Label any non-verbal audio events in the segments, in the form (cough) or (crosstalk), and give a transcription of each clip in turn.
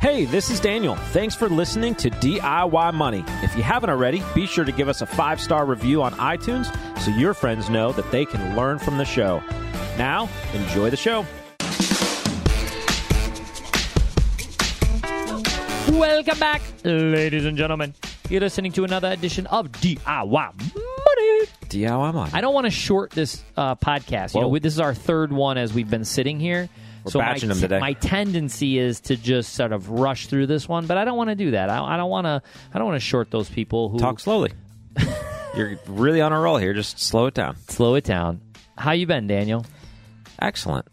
Hey, this is Daniel. Thanks for listening to DIY Money. If you haven't already, be sure to give us a five star review on iTunes so your friends know that they can learn from the show. Now, enjoy the show. Welcome back, ladies and gentlemen. You're listening to another edition of DIY Money. DIY Money. I don't want to short this uh, podcast. You know, we, this is our third one as we've been sitting here. We're so my, batching them today. my tendency is to just sort of rush through this one, but I don't want to do that. I, I don't want to. I don't want to short those people who Talk slowly. (laughs) You're really on a roll here. Just slow it down. slow it down. How you been, Daniel? Excellent.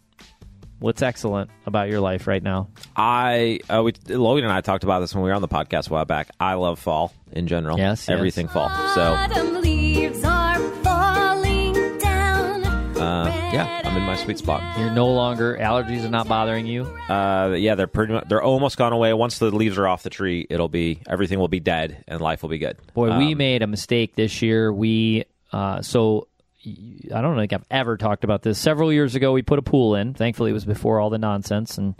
What's excellent about your life right now? I uh, we, Logan and I talked about this when we were on the podcast a while back. I love fall in general. Yes, yes. everything fall. So yeah, I'm in my sweet spot. You're no longer allergies are not bothering you. Uh, yeah, they're pretty much they're almost gone away. Once the leaves are off the tree, it'll be everything will be dead and life will be good. Boy, we Um, made a mistake this year. We uh, so I don't think I've ever talked about this. Several years ago, we put a pool in. Thankfully, it was before all the nonsense, and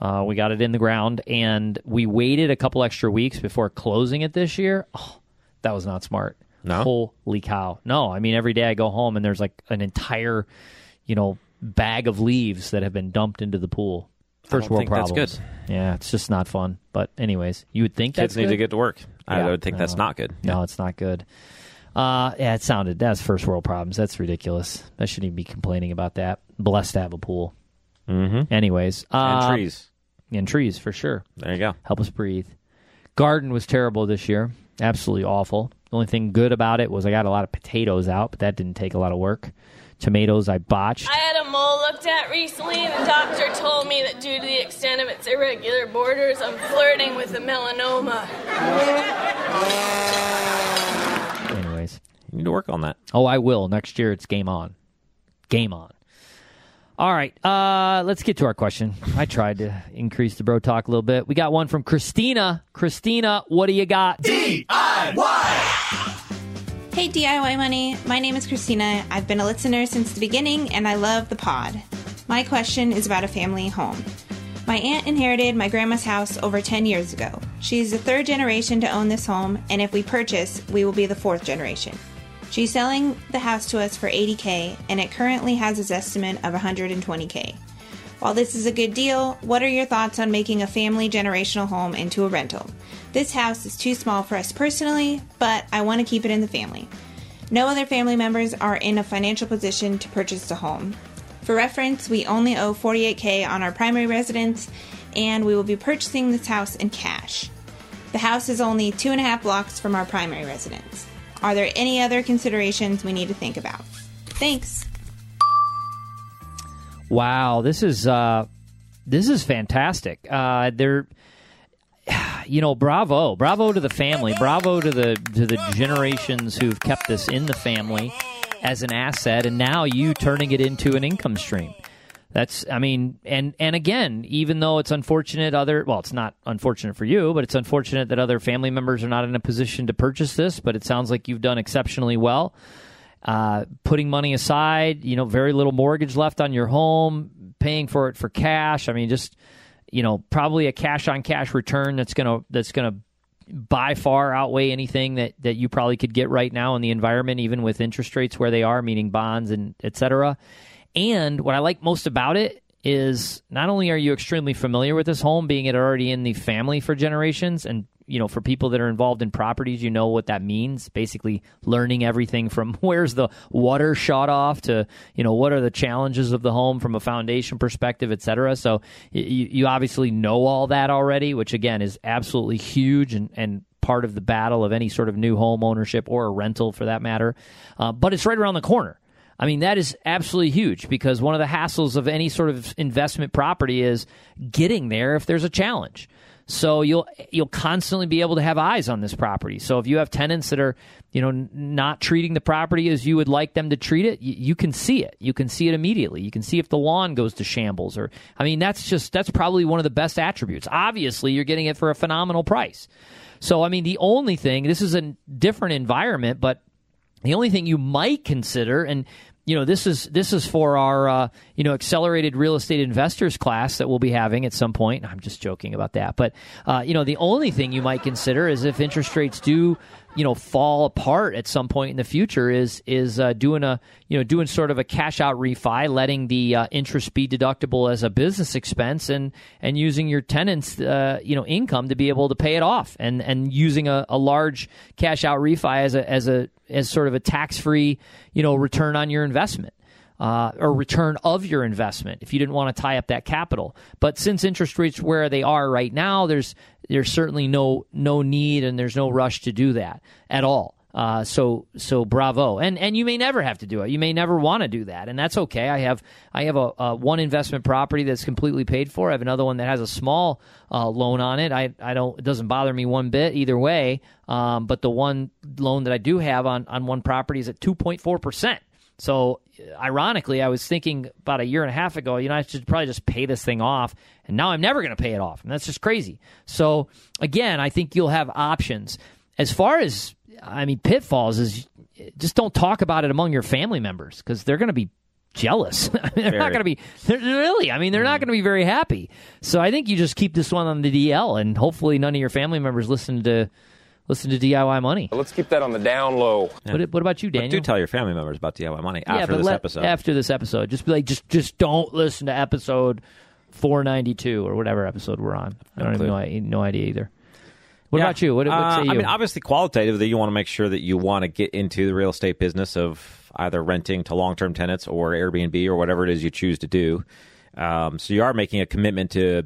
uh, we got it in the ground. And we waited a couple extra weeks before closing it this year. Oh, that was not smart. No? holy cow! No, I mean every day I go home and there's like an entire, you know, bag of leaves that have been dumped into the pool. First world think that's problems. good. Yeah, it's just not fun. But anyways, you would think kids that's need good? to get to work. I would think that's not good. No, it's not good. Uh, yeah, it sounded that's first world problems. That's ridiculous. I shouldn't even be complaining about that. Blessed to have a pool. Mm-hmm. Anyways, And uh, trees. and trees for sure. There you go. Help us breathe. Garden was terrible this year. Absolutely awful. The only thing good about it was I got a lot of potatoes out, but that didn't take a lot of work. Tomatoes I botched. I had a mole looked at recently, and the doctor told me that due to the extent of its irregular borders, I'm flirting with a melanoma. Anyways, You need to work on that. Oh, I will. Next year it's game on. Game on. All right, uh, let's get to our question. I tried to increase the bro talk a little bit. We got one from Christina. Christina, what do you got? Hey DIY Money, my name is Christina. I've been a listener since the beginning and I love the pod. My question is about a family home. My aunt inherited my grandma's house over 10 years ago. She is the third generation to own this home, and if we purchase, we will be the fourth generation. She's selling the house to us for 80k, and it currently has its estimate of 120k. While this is a good deal, what are your thoughts on making a family generational home into a rental? This house is too small for us personally, but I want to keep it in the family. No other family members are in a financial position to purchase a home. For reference, we only owe 48k on our primary residence, and we will be purchasing this house in cash. The house is only two and a half blocks from our primary residence. Are there any other considerations we need to think about? Thanks. Wow, this is uh, this is fantastic. Uh, they're, you know, bravo, bravo to the family, bravo to the to the generations who've kept this in the family as an asset, and now you turning it into an income stream. That's, I mean, and and again, even though it's unfortunate, other well, it's not unfortunate for you, but it's unfortunate that other family members are not in a position to purchase this. But it sounds like you've done exceptionally well uh, putting money aside, you know, very little mortgage left on your home, paying for it for cash. I mean, just you know, probably a cash on cash return that's gonna that's gonna by far outweigh anything that that you probably could get right now in the environment, even with interest rates where they are, meaning bonds and et cetera. And what I like most about it is not only are you extremely familiar with this home, being it already in the family for generations, and you know, for people that are involved in properties, you know what that means. Basically, learning everything from (laughs) where's the water shot off to you know what are the challenges of the home from a foundation perspective, et cetera. So you, you obviously know all that already, which again is absolutely huge and and part of the battle of any sort of new home ownership or a rental for that matter. Uh, but it's right around the corner. I mean, that is absolutely huge because one of the hassles of any sort of investment property is getting there if there's a challenge. So you'll you'll constantly be able to have eyes on this property. So if you have tenants that are, you know, not treating the property as you would like them to treat it, you, you can see it. You can see it immediately. You can see if the lawn goes to shambles or I mean, that's just that's probably one of the best attributes. Obviously, you're getting it for a phenomenal price. So I mean, the only thing, this is a different environment, but the only thing you might consider, and you know this is this is for our uh, you know accelerated real estate investors class that we'll be having at some point. I'm just joking about that, but uh, you know the only thing you might consider is if interest rates do you know fall apart at some point in the future is is uh, doing a you know doing sort of a cash out refi, letting the uh, interest be deductible as a business expense, and and using your tenants uh, you know income to be able to pay it off, and and using a, a large cash out refi as a as a as sort of a tax free you know return on your investment uh, or return of your investment if you didn't want to tie up that capital. But since interest rates where they are right now, there's there's certainly no no need and there's no rush to do that at all. Uh, so so bravo, and and you may never have to do it. You may never want to do that, and that's okay. I have I have a, a one investment property that's completely paid for. I have another one that has a small uh, loan on it. I I don't it doesn't bother me one bit either way. Um, but the one loan that I do have on on one property is at two point four percent. So, ironically, I was thinking about a year and a half ago, you know, I should probably just pay this thing off. And now I'm never going to pay it off. And that's just crazy. So, again, I think you'll have options. As far as, I mean, pitfalls is just don't talk about it among your family members because they're going to be jealous. (laughs) they're not going to be, they're, really, I mean, they're not mm. going to be very happy. So, I think you just keep this one on the DL and hopefully none of your family members listen to listen to DIY Money. Let's keep that on the down low. What, what about you, But Daniel? do tell your family members about DIY money yeah, after this let- episode. After this episode, just be like, just just don't listen to episode four ninety two or whatever episode we're on. I don't even know, I- no idea either. What Yeah. about you? What, what Uh, say you? I mean, obviously, qualitatively, you want to make sure that you want to get into the real estate business of either renting to long term tenants or Airbnb or whatever it is you choose to do. Um, so you are making a commitment to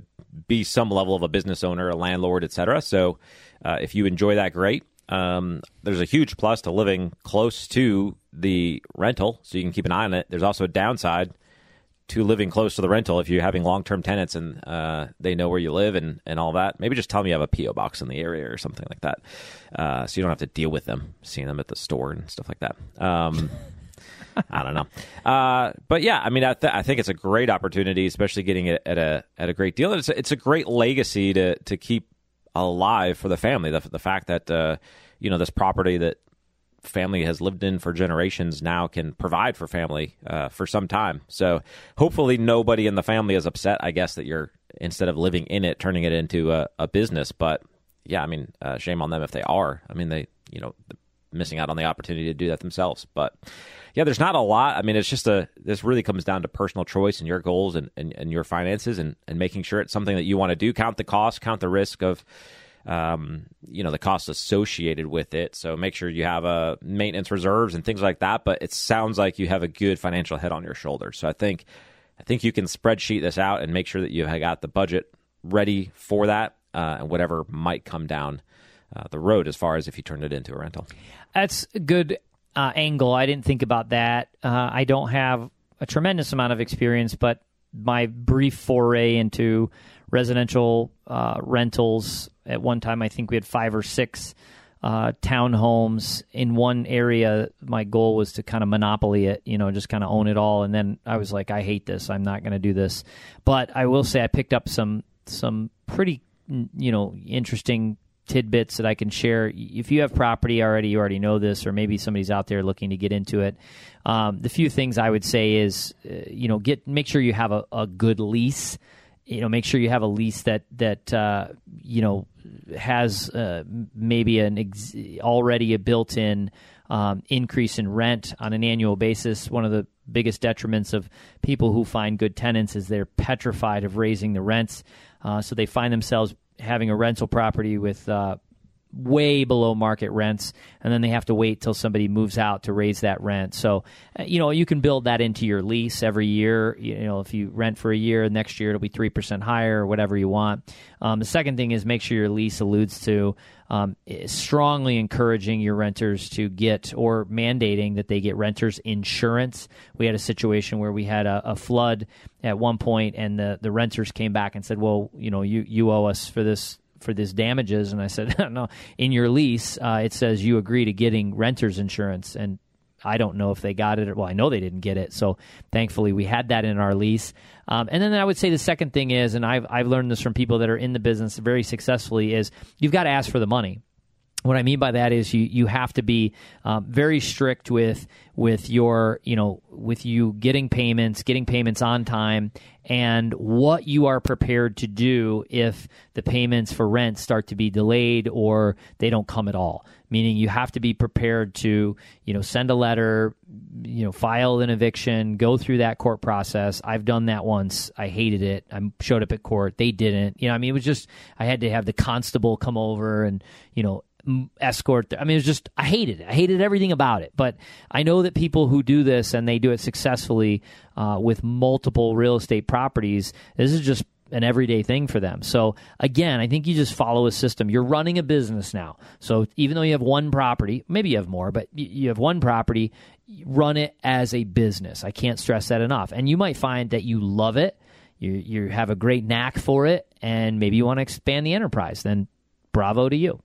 be some level of a business owner, a landlord, etc. So uh, if you enjoy that, great. Um, there's a huge plus to living close to the rental, so you can keep an eye on it. There's also a downside to living close to the rental if you're having long term tenants and uh, they know where you live and, and all that. Maybe just tell them you have a P.O. box in the area or something like that. Uh, so you don't have to deal with them, seeing them at the store and stuff like that. Um, (laughs) (laughs) I don't know. Uh, but yeah, I mean, I, th- I think it's a great opportunity, especially getting it at a at a great deal. It's a, it's a great legacy to to keep alive for the family. The, the fact that uh, you know this property that family has lived in for generations now can provide for family uh, for some time. So hopefully nobody in the family is upset. I guess that you're instead of living in it, turning it into a, a business. But yeah, I mean, uh, shame on them if they are. I mean, they you know missing out on the opportunity to do that themselves. But yeah, there's not a lot. I mean, it's just a this really comes down to personal choice and your goals and, and, and your finances and, and making sure it's something that you want to do. Count the cost, count the risk of um, you know, the costs associated with it. So make sure you have a maintenance reserves and things like that. But it sounds like you have a good financial head on your shoulders. So I think I think you can spreadsheet this out and make sure that you've got the budget ready for that uh, and whatever might come down uh, the road as far as if you turn it into a rental. That's a good uh, angle. I didn't think about that. Uh, I don't have a tremendous amount of experience, but my brief foray into residential uh, rentals at one time, I think we had five or six uh, townhomes in one area. My goal was to kind of monopoly it, you know, just kind of own it all. And then I was like, I hate this. I'm not going to do this. But I will say, I picked up some some pretty, you know, interesting tidbits that I can share. If you have property already, you already know this, or maybe somebody's out there looking to get into it. Um, the few things I would say is, uh, you know, get make sure you have a, a good lease. You know, make sure you have a lease that that uh, you know has uh, maybe an ex- already a built-in um, increase in rent on an annual basis. One of the biggest detriments of people who find good tenants is they're petrified of raising the rents, uh, so they find themselves having a rental property with uh, way below market rents, and then they have to wait till somebody moves out to raise that rent. So, uh, you know, you can build that into your lease every year. You know, if you rent for a year, next year it'll be three percent higher or whatever you want. Um, the second thing is make sure your lease alludes to um, strongly encouraging your renters to get or mandating that they get renters insurance. We had a situation where we had a, a flood at one point, and the the renters came back and said, "Well, you know, you you owe us for this." For this damages and i said (laughs) no in your lease uh, it says you agree to getting renters insurance and i don't know if they got it or, well i know they didn't get it so thankfully we had that in our lease. Um, and then i would say the second thing is and I've, I've learned this from people that are in the business very successfully is you've got to ask for the money what I mean by that is you you have to be um, very strict with with your you know with you getting payments, getting payments on time, and what you are prepared to do if the payments for rent start to be delayed or they don't come at all. Meaning you have to be prepared to you know send a letter, you know file an eviction, go through that court process. I've done that once. I hated it. I showed up at court. They didn't. You know I mean it was just I had to have the constable come over and you know escort. I mean, it was just I hated it. I hated everything about it. But I know that people who do this and they do it successfully uh, with multiple real estate properties, this is just an everyday thing for them. So again, I think you just follow a system. You're running a business now. So even though you have one property, maybe you have more, but you have one property, run it as a business. I can't stress that enough. And you might find that you love it. You, you have a great knack for it, and maybe you want to expand the enterprise. Then bravo to you.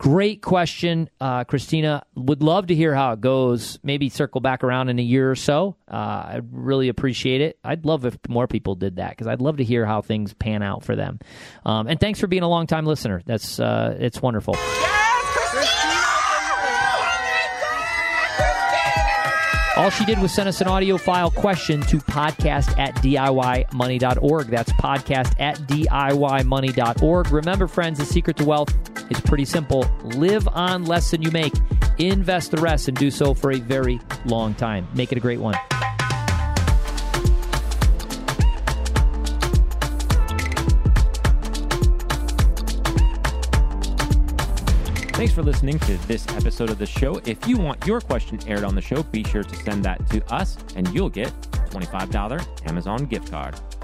Great question, uh, Christina. Would love to hear how it goes. Maybe circle back around in a year or so. Uh, I'd really appreciate it. I'd love if more people did that because I'd love to hear how things pan out for them. Um, and thanks for being a long time listener. That's uh, it's wonderful. All she did was send us an audio file question to podcast at DIYmoney.org. That's podcast at DIYmoney.org. Remember, friends, the secret to wealth is pretty simple live on less than you make, invest the rest, and do so for a very long time. Make it a great one. Thanks for listening to this episode of the show. If you want your question aired on the show, be sure to send that to us, and you'll get a $25 Amazon gift card.